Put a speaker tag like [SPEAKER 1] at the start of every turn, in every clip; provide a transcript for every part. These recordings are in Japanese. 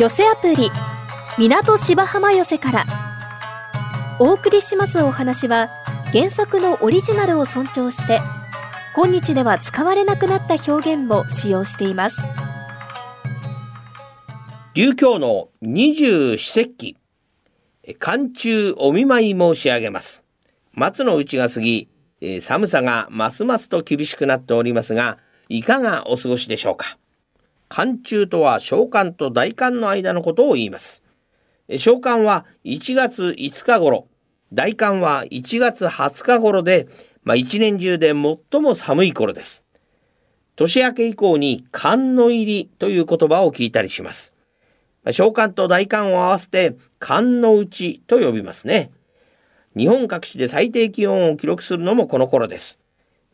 [SPEAKER 1] 寄せアプリ港芝浜寄せから。お送りしますお話は原作のオリジナルを尊重して今日では使われなくなった表現も使用しています。
[SPEAKER 2] 流教の二十四節気。寒中お見舞い申し上げます。松の内が過ぎ寒さがますますと厳しくなっておりますがいかがお過ごしでしょうか？寒中とは小寒と大寒の間のことを言います。小寒は1月5日頃大寒は1月20日頃で、まあ、一年中で最も寒い頃です。年明け以降に寒の入りという言葉を聞いたりします。小寒と大寒を合わせて寒の内と呼びますね。日本各地で最低気温を記録するのもこの頃です。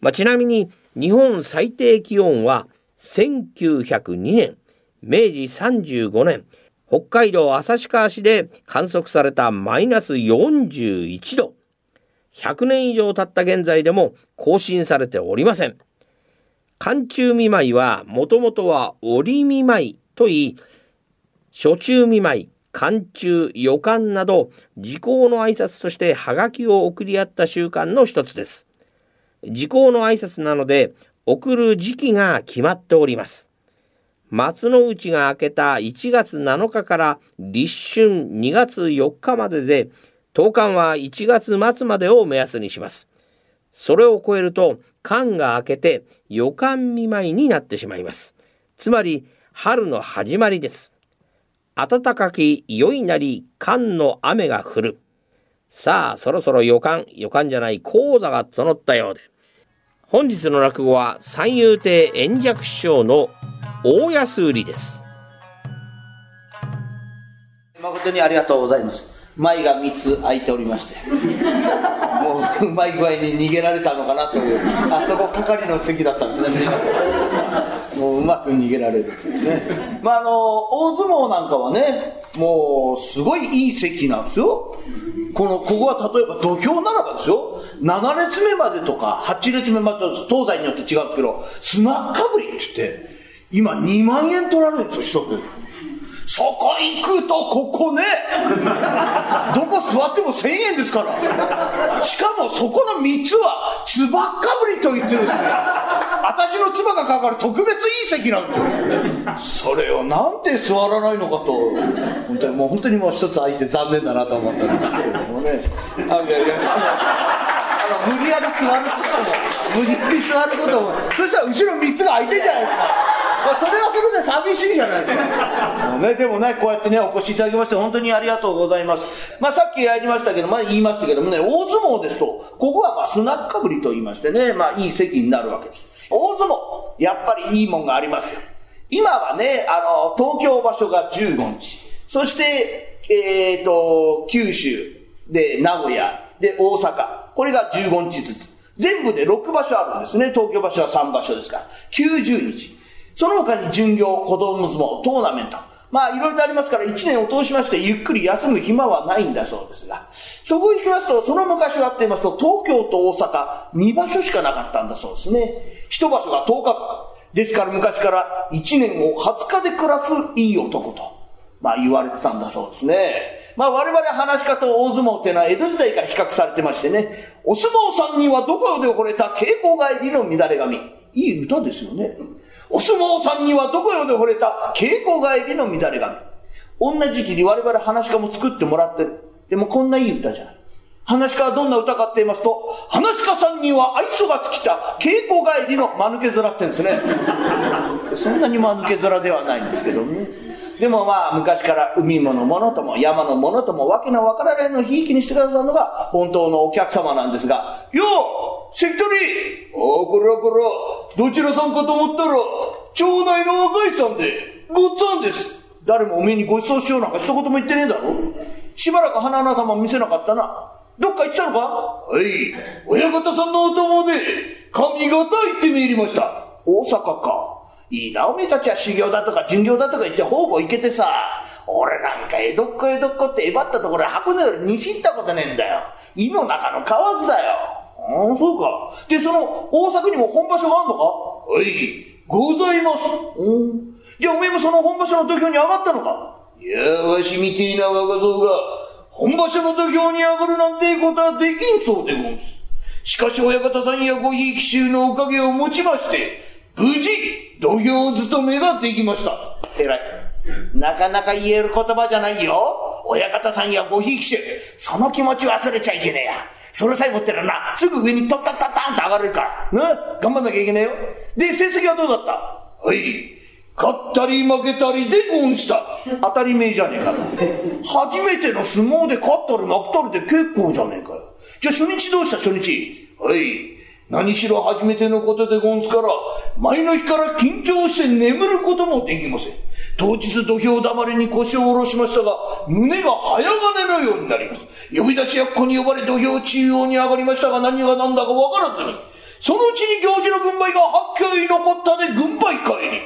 [SPEAKER 2] まあ、ちなみに日本最低気温は1902年、明治35年、北海道旭川市で観測されたマイナス41度。100年以上経った現在でも更新されておりません。寒中見舞いはもともとは折見舞いといい、初中見舞い、寒中予感など時効の挨拶としてハガキを送り合った習慣の一つです時効の挨拶なので送る時期が決まっております松の内が明けた1月7日から立春2月4日までで当刊は1月末までを目安にしますそれを超えると寒が明けて予感見舞いになってしまいますつまり春の始まりです暖かき良いなり寒の雨が降る。さあ、そろそろ予感、予感じゃない講座が募ったようで。本日の落語は三遊亭円尺師匠の大安売りです。
[SPEAKER 3] 誠にありがとうございます。前が3つ空いておりまして、もううまい具合に逃げられたのかなという、あそこ係の席だったんですね、すいません。もううまく逃げられるというね。まああの、大相撲なんかはね、もうすごいいい席なんですよ。この、ここは例えば土俵ならばですよ、7列目までとか8列目まで東西によって違うんですけど、砂かぶりって言って、今2万円取られるんですよ、一つ。そこ行くとここねどこ座っても1000円ですからしかもそこの3つはつばっかぶりと言ってですね私の唾がかかる特別いい席なんですよそれをなんで座らないのかと本当にもう本当にもう一つ空いて残念だなと思ったんですけれどもねあいやいやそのあの無理やり座ることも無理やり座ることもそしたら後ろ3つが空いてんじゃないですかまあ、それはそれで寂しいじゃないですか。もうね、でもね、こうやってね、お越しいただきまして、本当にありがとうございます。まあ、さっきやりましたけど、まあ、言いましたけどもね、大相撲ですと、ここはまあ、スナックぶりと言いましてね、まあ、いい席になるわけです。大相撲、やっぱりいいもんがありますよ。今はね、あの、東京場所が15日。そして、えっ、ー、と、九州で名古屋で大阪。これが15日ずつ。全部で6場所あるんですね。東京場所は3場所ですから。90日。その他に巡業、子供相撲、トーナメント。まあ、いろいろとありますから、一年を通しまして、ゆっくり休む暇はないんだそうですが、そこ行きますと、その昔はって言いますと、東京と大阪、2場所しかなかったんだそうですね。一場所が10日間。ですから昔から1年を20日で暮らすいい男と、まあ言われてたんだそうですね。まあ我々話し方大相撲っていうのは江戸時代から比較されてましてね、お相撲さんにはどこよで惚れた稽古帰りの乱れ髪。いい歌ですよね。お相撲さんにはどこよで惚れた稽古帰りの乱れ髪。同じ時期に我々話家も作ってもらってる。でもこんないい歌じゃない。話家はどんな歌かって言いますと、話家さんには愛想が尽きた稽古帰りの間抜け面ってんですね。そんなに間抜け面ではないんですけどね。でもまあ、昔から海のものとも山のものともわけのわからないのをひいきにしてくださるのが本当のお客様なんですが、よう関取おこらこら、どちらさんかと思ったら、町内の若いさんで、ごっつぁんです。誰もおめえにご馳走しようなんか一言も言ってねえだろしばらく鼻の頭見せなかったな。どっか行ってたのか？はい、親方さんのお供で、上方行ってみ入りました。大阪か。いいな、おめえたちは修行だとか巡業だとか言って方々行けてさ、俺なんか江戸っ子江戸っ子ってえばったところ箱根より西行ったことねえんだよ。井の中の河津だよ。ああ、そうか。で、その、大阪にも本場所があんのか？はい、ございます。うん。じゃあおめえもその本場所の土俵に上がったのか？いいや、わしみてえな若造が、本場所の土俵に上がるなんてことはできんそうでごんす。しかし親方さんやごひいき衆のおかげをもちまして、無事、土俵務めができました。偉い。なかなか言える言葉じゃないよ。親方さんやごひいき衆、その気持ち忘れちゃいけねえや。それさえ持ってるな、すぐ上にトントントントンって上がれるから。な頑張んなきゃいけねえよ。で、成績はどうだった？はい。勝ったり負けたりでゴンした。当たり前じゃねえか初めての相撲で勝ったり負けたりで結構じゃねえかよ。じゃあ初日どうした？初日はい。何しろ初めてのことでゴンすから、前の日から緊張して眠ることもできません。当日土俵だまりに腰を下ろしましたが、胸が早金のようになります。呼び出し役子に呼ばれ土俵中央に上がりましたが何が何だかわからずに、そのうちに行事の軍配が八挙に残ったで軍配帰り、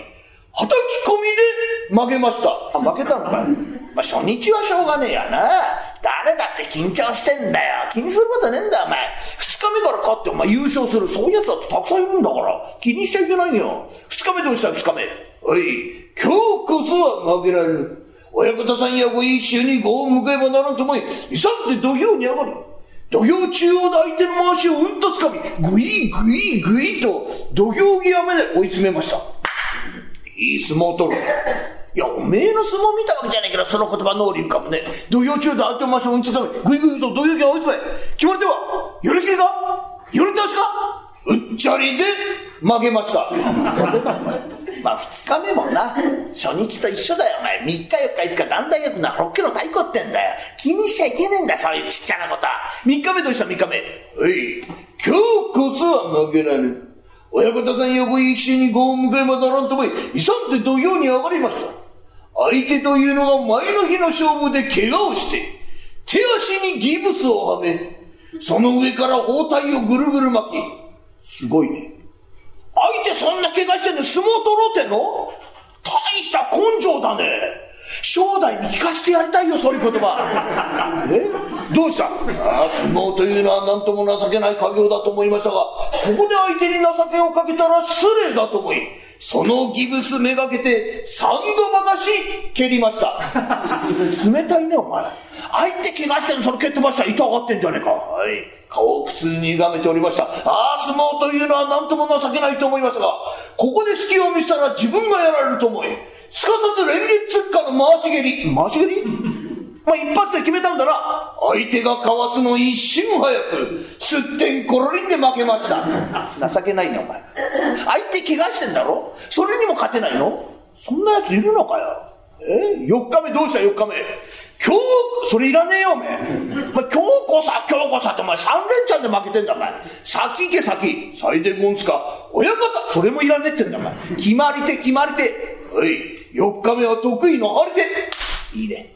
[SPEAKER 3] 叩き込みで負けました。あ、負けたのかい？まあ、初日はしょうがねえやな。誰だって緊張してんだよ。気にすることねえんだよ、お前。二日目から勝ってお前優勝する。そういう奴だってたくさんいるんだから。気にしちゃいけないよ。二日目どうした二日目？おい、今日こそは負けられる。親方さんやご一緒にごを迎えばならんと思い、勇んで土俵に上がり、土俵中央で相手の回しをうんとつかみ、ぐいぐいぐいと土俵際まで追い詰めました。いい相撲を取る。いや、おめえの相撲見たわけじゃねえけど、その言葉能力かもね。土俵中で相手の回しをうんとつかみ、ぐいぐいと土俵際追い詰め、決まり手は、寄り切りか？寄り倒しか？うっちゃりで負けました。負けたまあ二日目もな、初日と一緒だよ、お前。3日4日5日、だんだんよくな、ホッケの太鼓ってんだよ。気にしちゃいけねえんだ、そういうちっちゃなことは。3日目どうした、3日目。おい、今日こそは負けられぬ。親方さんやご一緒にごを迎えまだらんと思い、勇んで土俵に上がりました。相手というのが前の日の勝負で怪我をして、手足にギブスをはめ、その上から包帯をぐるぐる巻き、すごいね。相手そんな怪我してんの相撲取ろうっての？大した根性だね。正代に聞かせてやりたいよ、そういう言葉。え？どうした？あ相撲というのは何とも情けない家業だと思いましたが、ここで相手に情けをかけたら失礼だと思い、そのギブスめがけて三度ばかし蹴りました。冷たいね、お前。相手怪我してるそれ蹴ってました。痛がってんじゃねえか。はい。顔を苦痛に歪めておりました。ああ、相撲というのは何とも情けないと思いますが、ここで隙を見せたら自分がやられると思い、すかさず連月つっかの回し蹴り。回し蹴り？まあ、一発で決めたんだな。相手がかわすの一瞬早く、すってんころりんで負けました。情けないね、お前。相手怪我してんだろ？それにも勝てないの？そんな奴いるのかよ？え ?4 日目どうした ?4 日目。今日、それいらねえよ、おめえ。まあ、今日こさ、今日こさってお前3連チャンで負けてんだ、お前。先行け、先。最低もんすか。親方、それもいらねえってんだ、お前。決まり手、決まり手。はい。4日目は得意の張り手。いいね。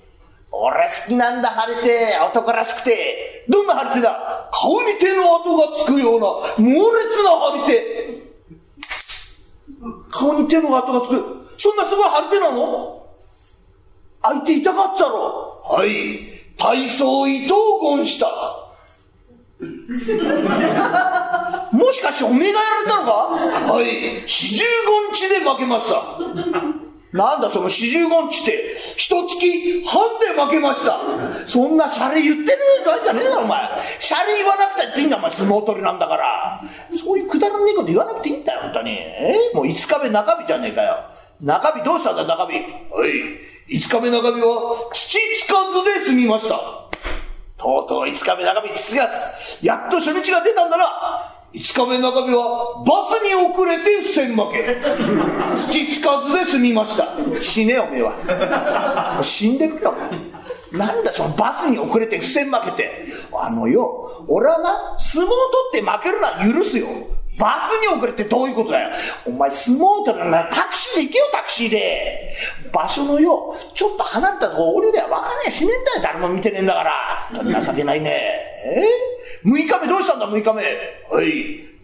[SPEAKER 3] 俺好きなんだ、張り手。男らしくて。どんな張り手だ？顔に手の跡がつくような猛烈な張り手。顔に手の跡がつく。そんなすごい張り手なの？相手痛かったろはい、体操伊藤言した。もしかしておめえがやられたのか？はい、四十五日で負けました。なんだその四十五日って、一月半で負けました。そんなシャレ言ってねえかじゃねえだろ、お前。シャレ言わなくたっていいんだ、お前、相撲取りなんだから。そういうくだらねえこと言わなくていいんだよ、本当に。えもう五日目中日じゃねえかよ。中日どうしたんだ、中日。はい。五日目中日は土つかずで済みました。とうとう五日目中日7月、やっと初日が出たんだな。五日目中日はバスに遅れて不戦負け。土つかずで済みました。死ねよ、おめえは。死んでくれよ、なんだそのバスに遅れて不戦負けて。あのよ、俺はな、相撲取って負けるのは許すよ。バスに遅れってどういうことだよ。お前相撲取るならタクシーで行けよ、タクシーで。場所のよ、ちょっと離れたとこ降りりゃ分かんやしねえんだよ。誰も見てねえんだから。情けないね。え？6日目どうしたんだ、6日目？はい。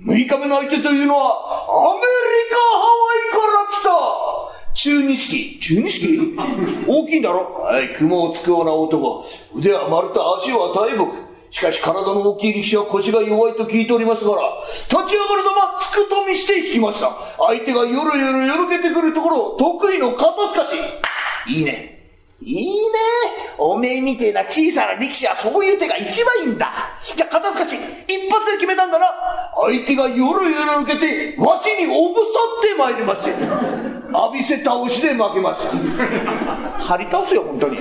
[SPEAKER 3] 6日目の相手というのは、アメリカ、ハワイから来た中錦。中錦 大きいんだろ？はい、雲をつくような男。腕は丸太、足は大木。しかし体の大きい力士は腰が弱いと聞いておりますから、立ち上がるとま、つくとみして引きました。相手がよろよろよろけてくるところを得意の肩透かし。いいね。いいねおめえみてえな小さな力士はそういう手が一番いいんだ。じゃ、肩透かし、一発で決めたんだな。相手がよろよろ受けて、わしにおぶさって参りまして、浴びせ倒しで負けました。張り倒すよ、本当に。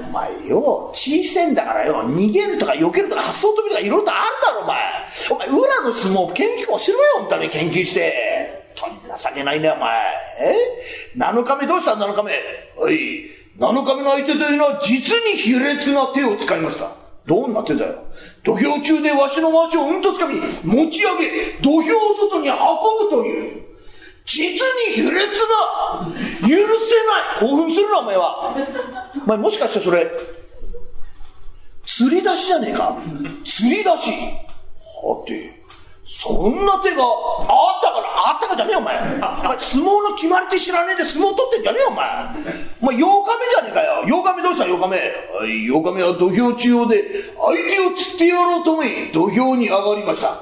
[SPEAKER 3] お前よ、小せんだからよ、逃げるとか避けるとか発想飛びとかいろいろとあるだろ、お前。お前、裏の相撲研究しろよ、本当に研究して。情けないね、お前。え？七日目どうした？七日目はい。七日目の相手というのは実に卑劣な手を使いました。どんな手だよ？土俵中でわしの足をうんとつかみ、持ち上げ、土俵を外に運ぶという。実に卑劣な、許せない興奮するな、お前は。お前もしかしてそれ、釣り出しじゃねえか？釣り出し。はて。そんな手があったから、あったかじゃねえよ、お前。お前、相撲の決まり手知らねえで相撲取ってんじゃねえよ、お前。お前、8日目じゃねえかよ。8日目どうした、8日目？8日目は土俵中央で、相手を釣ってやろうと思い、土俵に上がりました。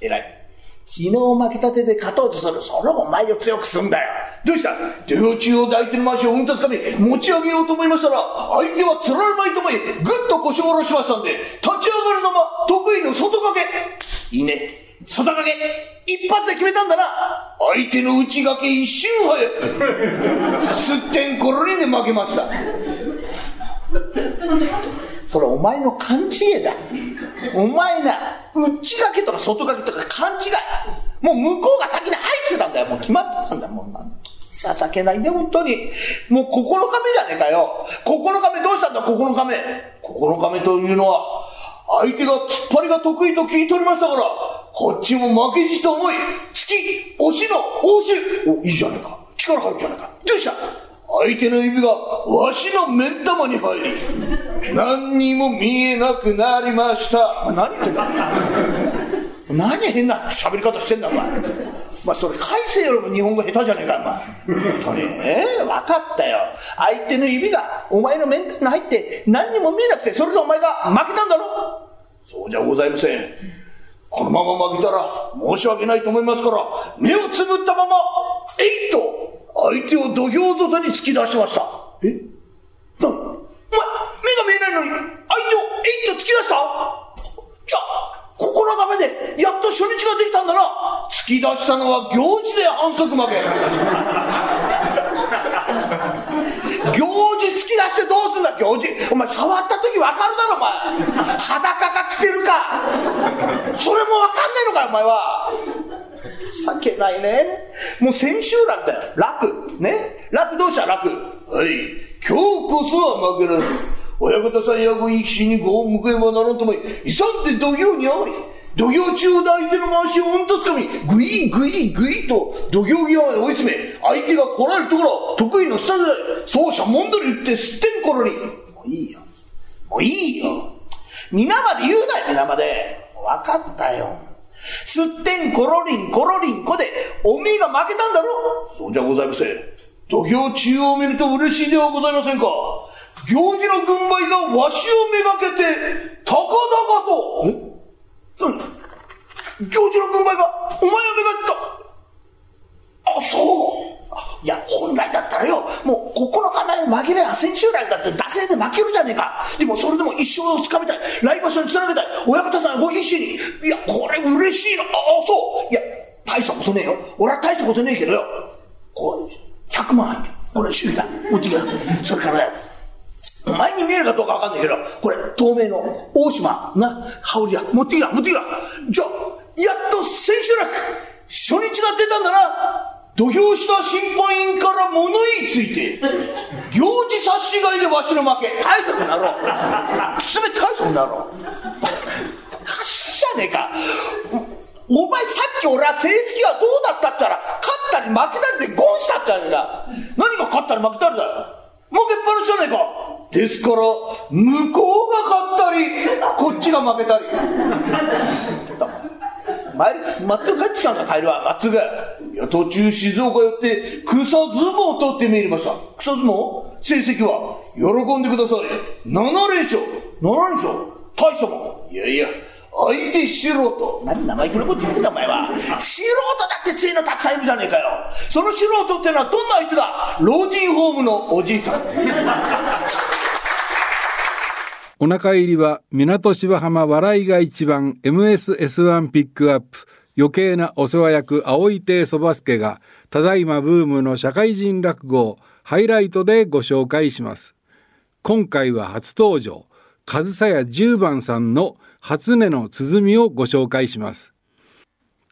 [SPEAKER 3] 偉い。昨日負けた手で勝とうとする。それもお前を強くすんだよ。どうした？土俵中央で相手の足をうんとつかみ、持ち上げようと思いましたら、相手は釣られまいと思い、ぐっと腰を下ろしましたんで、立ち上がるのま、得意の外掛け。いいね。外掛け、一発で決めたんだな相手の内掛け一瞬早く、すってんころりんで負けました。それお前の勘違いだ。お前な、内掛けとか外掛けとか勘違い。もう向こうが先に入ってたんだよ。もう決まってたんだもんな。情けないね、本当に。もう9日目じゃねえかよ。9日目どうしたんだ、9日目。9日目というのは、相手が突っ張りが得意と聞いておりましたから、こっちも負けじと思い、突き、押しの応酬。お、いいじゃねえか。力入るじゃねえか。どうした？相手の指がわしの目ん玉に入り、何にも見えなくなりました。何言ってんだ？何変な喋り方してんだ、お前。まあ、それ、改正よりも日本語下手じゃねえか、お前。本当に。えー、分かったよ。相手の指がお前の面に入って、何にも見えなくて、それでお前が負けたんだろ？そうじゃございません。このまま負けたら申し訳ないと思いますから、目をつぶったまま、えいっと、相手を土俵外に突き出しました。え？な、お前、目が見えないのに、相手をえいっと突き出した？じゃあ、9日目で、やっと初日ができたんだな突き出したのは行事で反則負け。行事突き出してどうすんだ？行事。お前触った時分かるだろお前。裸が着てるか。それも分かんねえのかお前は。情けないね。もう千秋楽だよ。楽。ね。楽どうした？楽。はい。今日こそは負けられる。親方さんやごいい騎士にごを向けばならんと思い、勇んで土俵にあり、土俵中で相手の回しをうんとつかみ、ぐいぐいぐいと土俵際まで追い詰め、相手が来られるところ、得意の下で、奏者もんどり打ってすってんころに。もういいよ。もういいよ。皆まで言うなよ、皆まで。分かったよ。すってんころりんころりんこで、おめえが負けたんだろそうじゃございません。土俵中を見ると嬉しいではございませんか。行事の軍配がわしをめがけて、高々と。え何行事の軍配がお前をめがけた。あ、そう。いや、本来だったらよ、もう9日前に紛れや千秋楽だって惰性で負けるじゃねえか。でもそれでも一生をつかみたい。来場所につなげたい。親方さんご必死に。いや、これ嬉しいな。あ、そう。いや、大したことねえよ。俺は大したことねえけどよ。これ、100万入って俺主義だ。持ってきな。それからよ。お前に見えるかどうかわかんないけど、これ、透明の大島、な、羽織や、持ってきな、持ってきな。じゃあ、やっと千秋楽、初日が出たんだな。土俵下審判員から物言いついて、行事差し違いでわしの負け。返せくなろう。すべて返せくなろう。おかしいじゃねえか。お前さっき俺は成績はどうだったったら、勝ったり負けたりでゴンしたってやねえか。何が勝ったり負けたりだよ。負けっぱなしじゃねえか。ですから、向こうが勝ったり、こっちが負けたり。前、まっつぐ帰ってきたんだ、帰るわ、まっつぐ。いや、途中静岡寄って、草相撲を取ってみりました。草相撲？成績は、喜んでください。7連勝。7連勝大したもん。いやいや、相手素人。何生意気なこと言ってんだ、お前は。素人だって強いのたくさんいるじゃねえかよ。その素人ってのはどんな相手だ？老人ホームのおじいさん。
[SPEAKER 4] お腹入りは港芝浜笑いが一番 MSS1 ピックアップ余計なお世話役青井亭そば助がただいまブームの社会人落語をハイライトでご紹介します。今回は初登場上総屋十番さんの初音の鼓をご紹介します。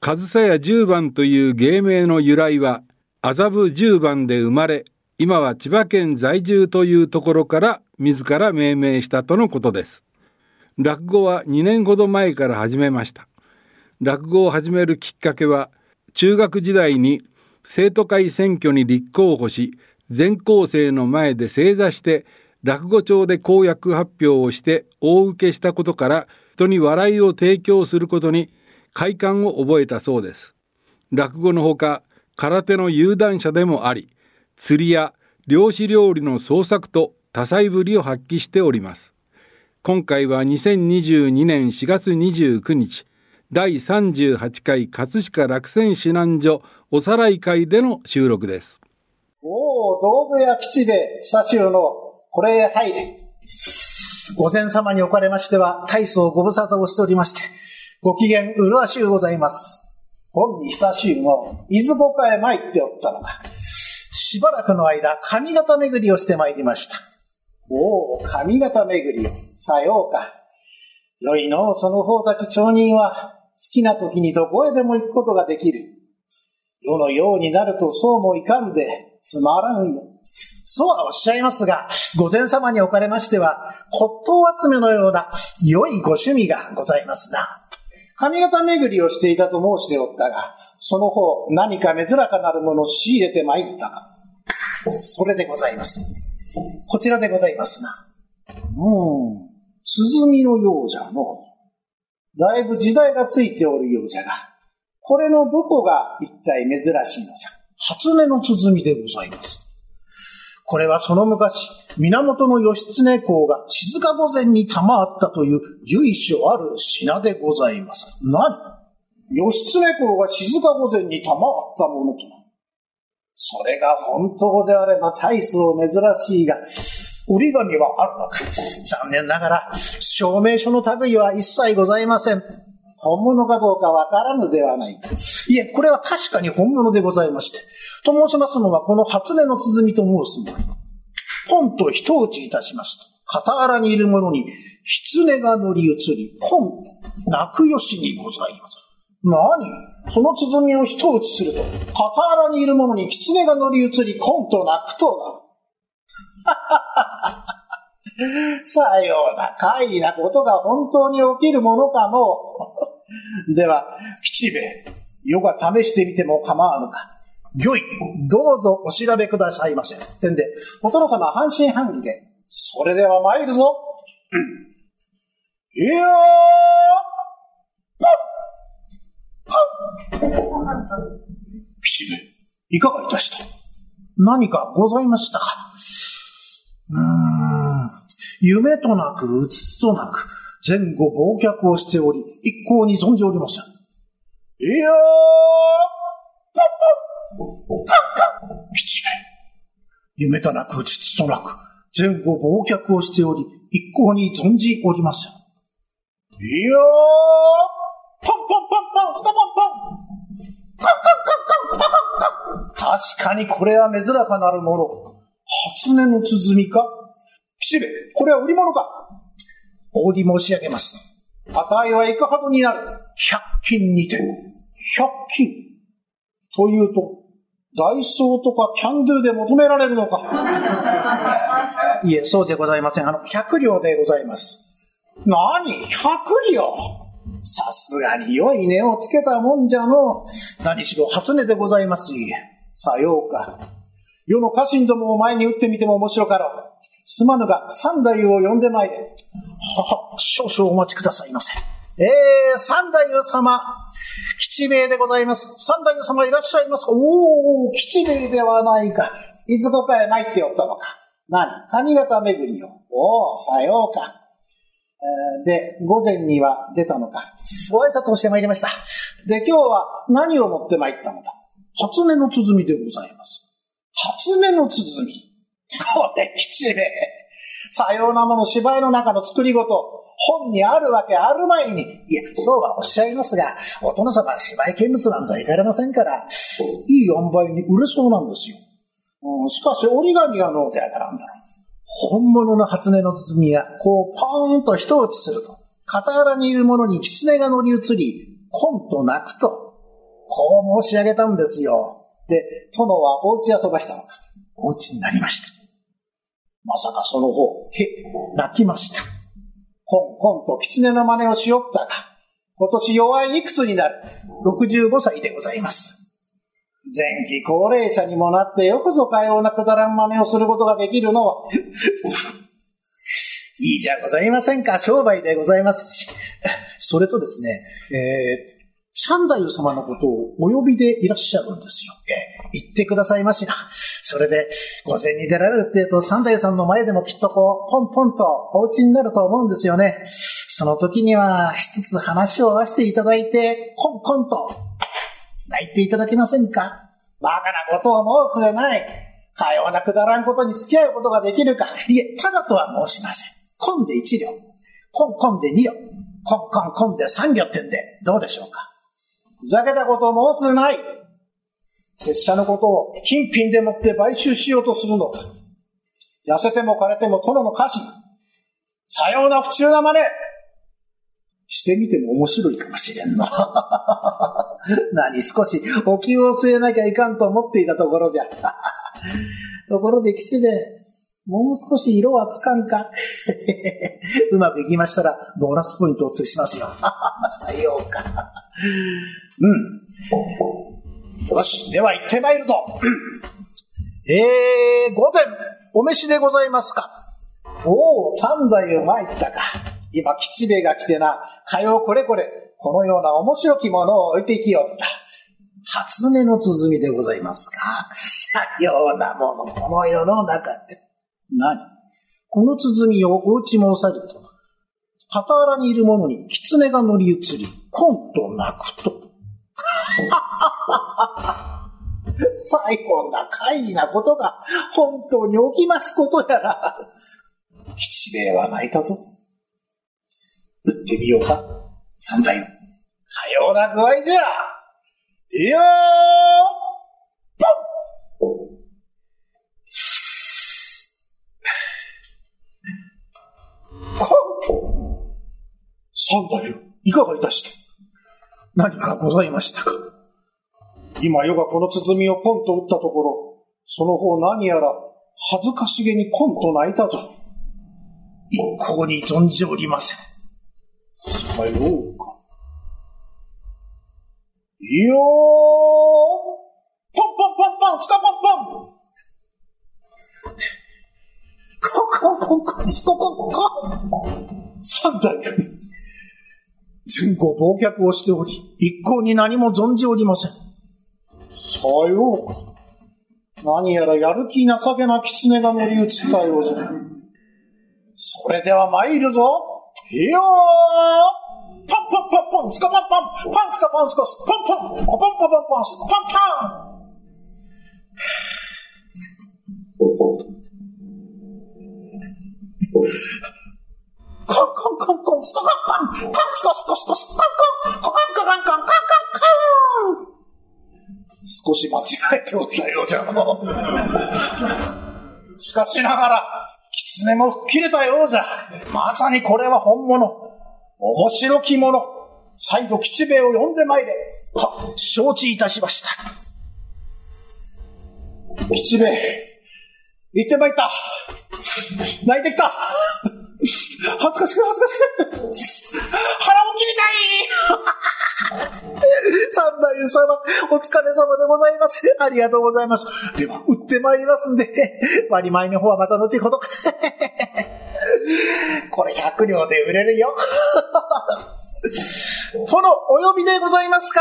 [SPEAKER 4] 上総屋十番という芸名の由来は麻布十番で生まれ今は千葉県在住というところから自ら命名したとのことです。落語は2年ほど前から始めました。落語を始めるきっかけは中学時代に生徒会選挙に立候補し全校生の前で正座して落語帳で公約発表をして大受けしたことから人に笑いを提供することに快感を覚えたそうです。落語のほか空手の有段者でもあり釣りや漁師料理の創作と多彩ぶりを発揮しております。今回は2022年4月29日第38回葛飾落選指南所おさらい会での収録です。
[SPEAKER 5] おお道具屋吉で久しのこれへ入れ。御前様におかれましては大層ご無沙汰をしておりましてご機嫌麗しゅうございます。本に久しゅうも伊豆五へ参っておったのがしばらくの間上方巡りをして参りましたおお、上方巡りを。さようか。よいのその方たち町人は、好きな時にどこへでも行くことができる。世のようになるとそうもいかんで、つまらんよ。そうはおっしゃいますが、御前様におかれましては、骨董集めのような良いご趣味がございますな。上方巡りをしていたと申しておったが、その方何か珍かなるものを仕入れて参ったか。それでございます。こちらでございますな。うん。鼓のようじゃの。だいぶ時代がついておるようじゃが、これのどこが一体珍しいのじゃ。初音の鼓でございます。これはその昔、源義経公が静御前に賜ったという由緒ある品でございます。何義経公が静御前に賜ったものと。それが本当であれば大層珍しいが、折り紙はあるのか。残念ながら、証明書の類は一切ございません。本物かどうかわからぬではないか。いえ、これは確かに本物でございまして。と申しますのは、この初音の鼓と申すもの。ポンと一打ちいたしますと、傍らにいる者に、狐が乗り移り、ポン泣くよしにございます。何？その鼓を一打ちすると、傍らにいる者に狐が乗り移り、コンと泣くとな。さような怪異なことが本当に起きるものかの。では、吉兵衛、世が試してみても構わぬか。御意、どうぞお調べくださいませ。ってんで、お殿様半信半疑で、それでは参るぞ。うん、いやー吉兵衛、いかがいたした？何かございましたか？うーん、夢となく、うつつとなく、前後忘却をしており、一向に存じおりません。いやー、パッパッ、カンカン吉兵衛、夢となく、うつつとなく、前後忘却をしており、一向に存じおりません。いやー、ポンポンポンポン、スタポンポン。カンカンカンカン、スタカンカン。確かにこれは珍かなるもの。初音の鼓か吉兵衛、これは売り物かお売り申し上げます。値はいかほどになる百均にて。百均というと、ダイソーとかキャンドゥで求められるのかいえ、そうじゃございません。あの、百両でございます。何？百両？さすがに良い値をつけたもんじゃの。何しろ初音でございますし。さようか。世の家臣どもを前に打ってみても面白かろう。すまぬが三代を呼んでまいれ。はは、少々お待ちくださいませ。えー、三代様。吉兵衛でございます。三代様いらっしゃいますか？おお、吉兵衛ではないか。いつこかへ参っておったのか。何？髪型巡りよ。おお、さようか。で、午前には出たのか。ご挨拶をしてまいりました。で、今日は何を持って参ったのだ初音の鼓でございます。初音の鼓。これ、吉兵衛。さようなもの芝居の中の作り事、本にあるわけある前に、いや、そうはおっしゃいますが、お殿様は芝居見物なんざいかれませんから、いい塩梅に売れそうなんですよ。うん、しかし折り紙がのうてやからんだろう。本物の初音の鼓が、こう、ポーンと一落ちすると、傍らにいる者に狐が乗り移り、コンと泣くと、こう申し上げたんですよ。で、殿はお家遊ばしたのか。お家になりました。まさかその方、へ、泣きました。コンコンと狐の真似をしよったが、今年弱いいくつになる。65歳でございます。前期高齢者にもなってよくぞかようなくだらん真似をすることができるのは、いいじゃございませんか。商売でございますし。それとですね、えー、三太夫様のことをお呼びでいらっしゃるんですよ。えー、言ってくださいましな。それで、午前に出られるって言うと、三太夫さんの前でもきっとこう、ポンポンとお家になると思うんですよね。その時には、一つ話を合わせていただいて、コンコンと、泣いていただけませんか？バカなことを申すでない。かようなくだらんことに付き合うことができるか。いえ、ただとは申しません。コンで一両。コンコンで二両。コンコンコンで三両ってんで、どうでしょうか？ふざけたことを申すでない。拙者のことを金品でもって買収しようとするのか。痩せても枯れても殿の家臣。さような不中な真似。してみても面白いかもしれんの。何少しお気を据えなきゃいかんと思っていたところじゃ。ところで、吉兵衛、もう少し色はつかんか？うまくいきましたら、ボーナスポイントを通しますよ。さようか。うん。よし、では行ってまいるぞ。えー、午前、お召しでございますか？おお、三代を参ったか。今、吉兵衛が来てな、かようこれこれ、このような面白きものを置いていきよった。初音の鼓でございますか？さようなもの、この世の中で。何？この鼓をお家も押さると、傍らにいる者に狐が乗り移り、コンと泣くと。最後な怪異なことが本当に起きますことやら。吉兵衛は泣いたぞ。打ってみようか三代の。かような具合じゃ。いやーポン三代よ、いかがいたした？何かございましたか？今夜がこの鼓をポンと打ったところ、その方何やら恥ずかしげにコンと泣いたぞ。一向に存じおりません。さようか。いやーポンポンポンポンスカポンポンコンコンコンコンスココンコン三代前後忘却をしており、一向に何も存じおりません。さようか。何やらやる気情けな狐が乗り移ったようじゃ。それでは参るぞ。いやーパンパンパンパン、スカパンパン、パンスカパンスカ、スパンパン、パンパンパンパン、スパンパン。カンカンカンカン、スカカンカン、カンスカスカスカスカンカン、カンカンカン、カンカンカン。少し間違えておったようじゃの。しかしながら、狐も吹っ切れたようじゃ。まさにこれは本物。面白きもの。再度吉兵衛を呼んでまいれ。は、承知いたしました。吉兵衛、行ってまいった。泣いてきた。恥ずかしく恥ずかしくて。腹を切りたい 三代様、お疲れ様でございます。ありがとうございます。では、売ってまいりますんで、割り前の方はまた後ほど。これ100両で売れるよ。殿、お呼びでございますか？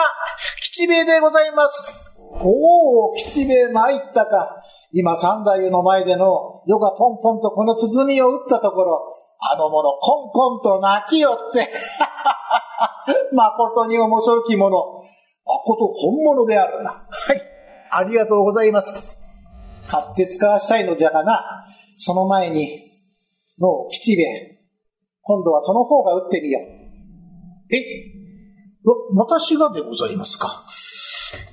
[SPEAKER 5] 吉兵衛でございます。おお、吉兵衛参ったか。今三代の前での、よがポンポンとこの鼓を打ったところ、あの者、コンコンと泣きよって。誠に面白きもの。誠本物であるな。はい。ありがとうございます。買って使わしたいのじゃがな。その前に、のう、吉兵衛。今度はその方が打ってみよう。え？わ、私がでございますか？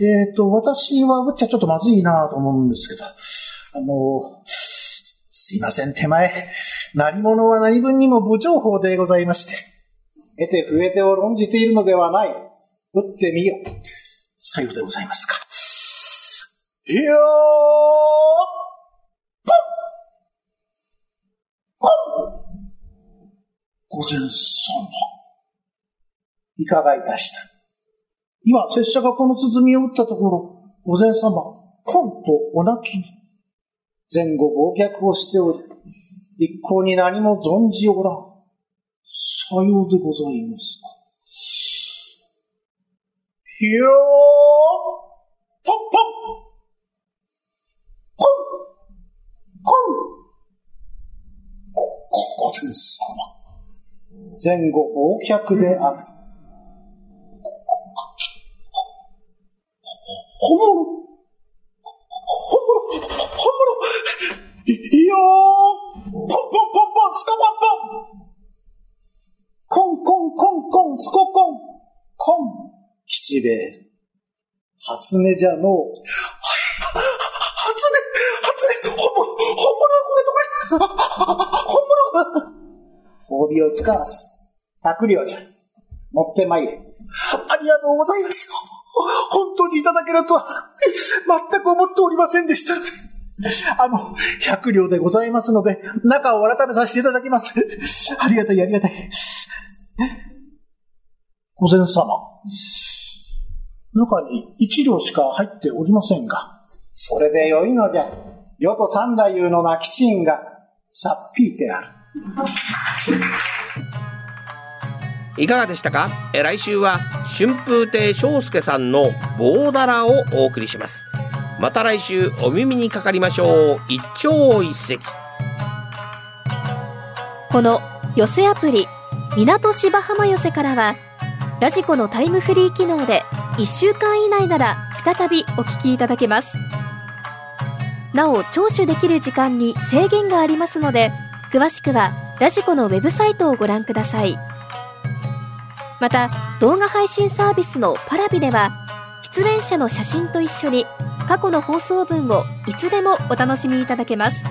[SPEAKER 5] えっ、と、私は打っちゃちょっとまずいなと思うんですけど。あの、すいません、手前。何者は何分にも無情報でございまして。得て増えてを論じているのではない。打ってみよう。さようでございますか。いやー御前様。いかがいたした今、拙者がこの鼓を打ったところ、御前様、ポンとお泣きに。前後暴虐をしており、一向に何も存じおらん。さようでございますか。ひよーポンポンポンポンご、ご、ご前様。前後暴虐である。本物本物本物い、いよーポンポンポンポンスカポンポンコンコンコンコンスココンコン吉兵衛。初音じゃのう。初音、初音、本物、本物はこれどれ本物褒美を使わす。百両じゃ。持ってまいれ。ありがとうございます。本当にいただけるとは、全く思っておりませんでした。あの、百両でございますので、中を改めさせていただきます。ありがたい、ありがたい。御前様。中に一両しか入っておりませんが。それでよいのじゃ。世と三太夫の泣きちんが、さっぴいてある。
[SPEAKER 2] いかがでしたか？え来週は春風亭昇介さんの棒だらをお送りします。また来週お耳にかかりましょう。一朝一夕。
[SPEAKER 1] この寄せアプリ港芝浜寄せからはラジコのタイムフリー機能で1週間以内なら再びお聞きいただけます。なお聴取できる時間に制限がありますので詳しくはラジコのウェブサイトをご覧ください。また動画配信サービスのパラビでは出演者の写真と一緒に過去の放送分をいつでもお楽しみいただけます。